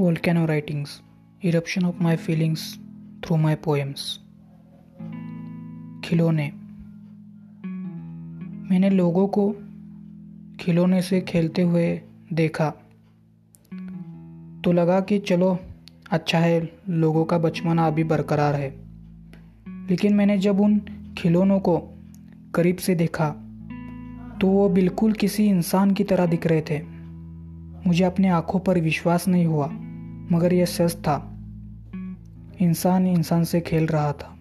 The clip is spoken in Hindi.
volcano writings, eruption of my feelings through my poems. खिलौने। मैंने लोगों को खिलौने से खेलते हुए देखा। तो लगा कि चलो अच्छा है लोगों का बचपना अभी बरकरार है। लेकिन मैंने जब उन खिलौनों को करीब से देखा तो वो बिल्कुल किसी इंसान की तरह दिख रहे थे। मुझे अपने आँखों पर विश्वास नहीं हुआ। मगर यह सच था। इंसान इंसान से खेल रहा था।